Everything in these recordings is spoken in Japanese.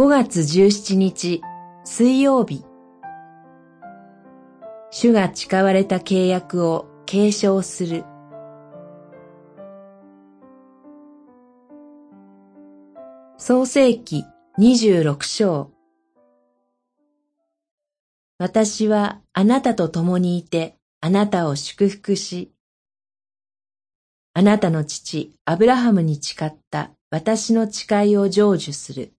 5月17日水曜日。主が誓われた契約を継承する。創世記26章。私はあなたと共にいてあなたを祝福し、あなたの父アブラハムに誓った私の誓いを成就する。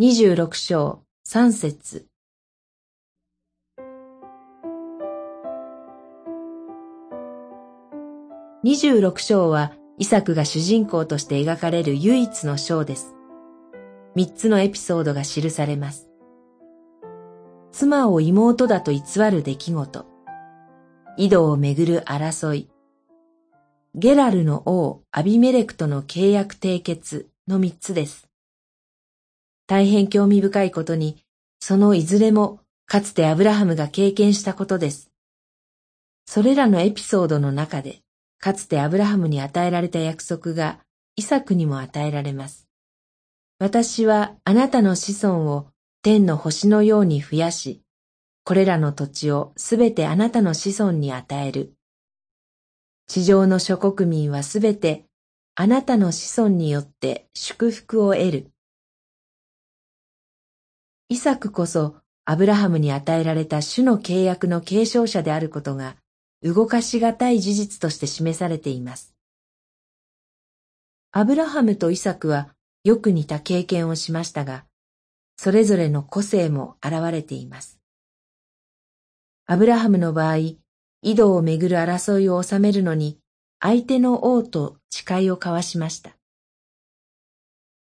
26章3節26章はイサクが主人公として描かれる唯一の章です。三つのエピソードが記されます。妻を妹だと偽る出来事、井戸をめぐる争い、ゲラルの王アビメレクとの契約締結の三つです。大変興味深いことに、そのいずれもかつてアブラハムが経験したことです。それらのエピソードの中で、かつてアブラハムに与えられた約束がイサクにも与えられます。私はあなたの子孫を天の星のように増やし、これらの土地をすべてあなたの子孫に与える。地上の諸国民はすべてあなたの子孫によって祝福を得る。イサクこそアブラハムに与えられた主の契約の継承者であることが動かしがたい事実として示されています。アブラハムとイサクはよく似た経験をしましたが、それぞれの個性も現れています。アブラハムの場合、井戸をめぐる争いを収めるのに、相手の王と誓いを交わしました。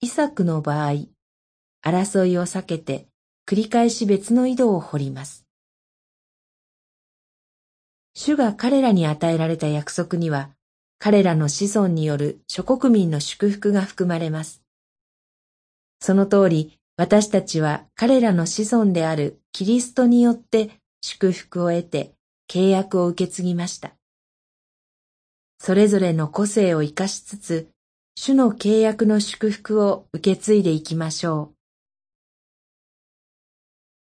イサクの場合、争いを避けて繰り返し別の井戸を掘ります。主が彼らに与えられた約束には、彼らの子孫による諸国民の祝福が含まれます。その通り、私たちは彼らの子孫であるキリストによって祝福を得て契約を受け継ぎました。それぞれの個性を生かしつつ、主の契約の祝福を受け継いでいきましょう。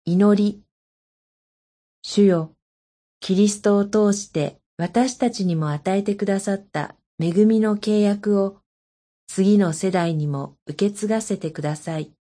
祈り。主よ、キリストを通して私たちにも与えてくださった恵みの契約を次の世代にも受け継がせてください。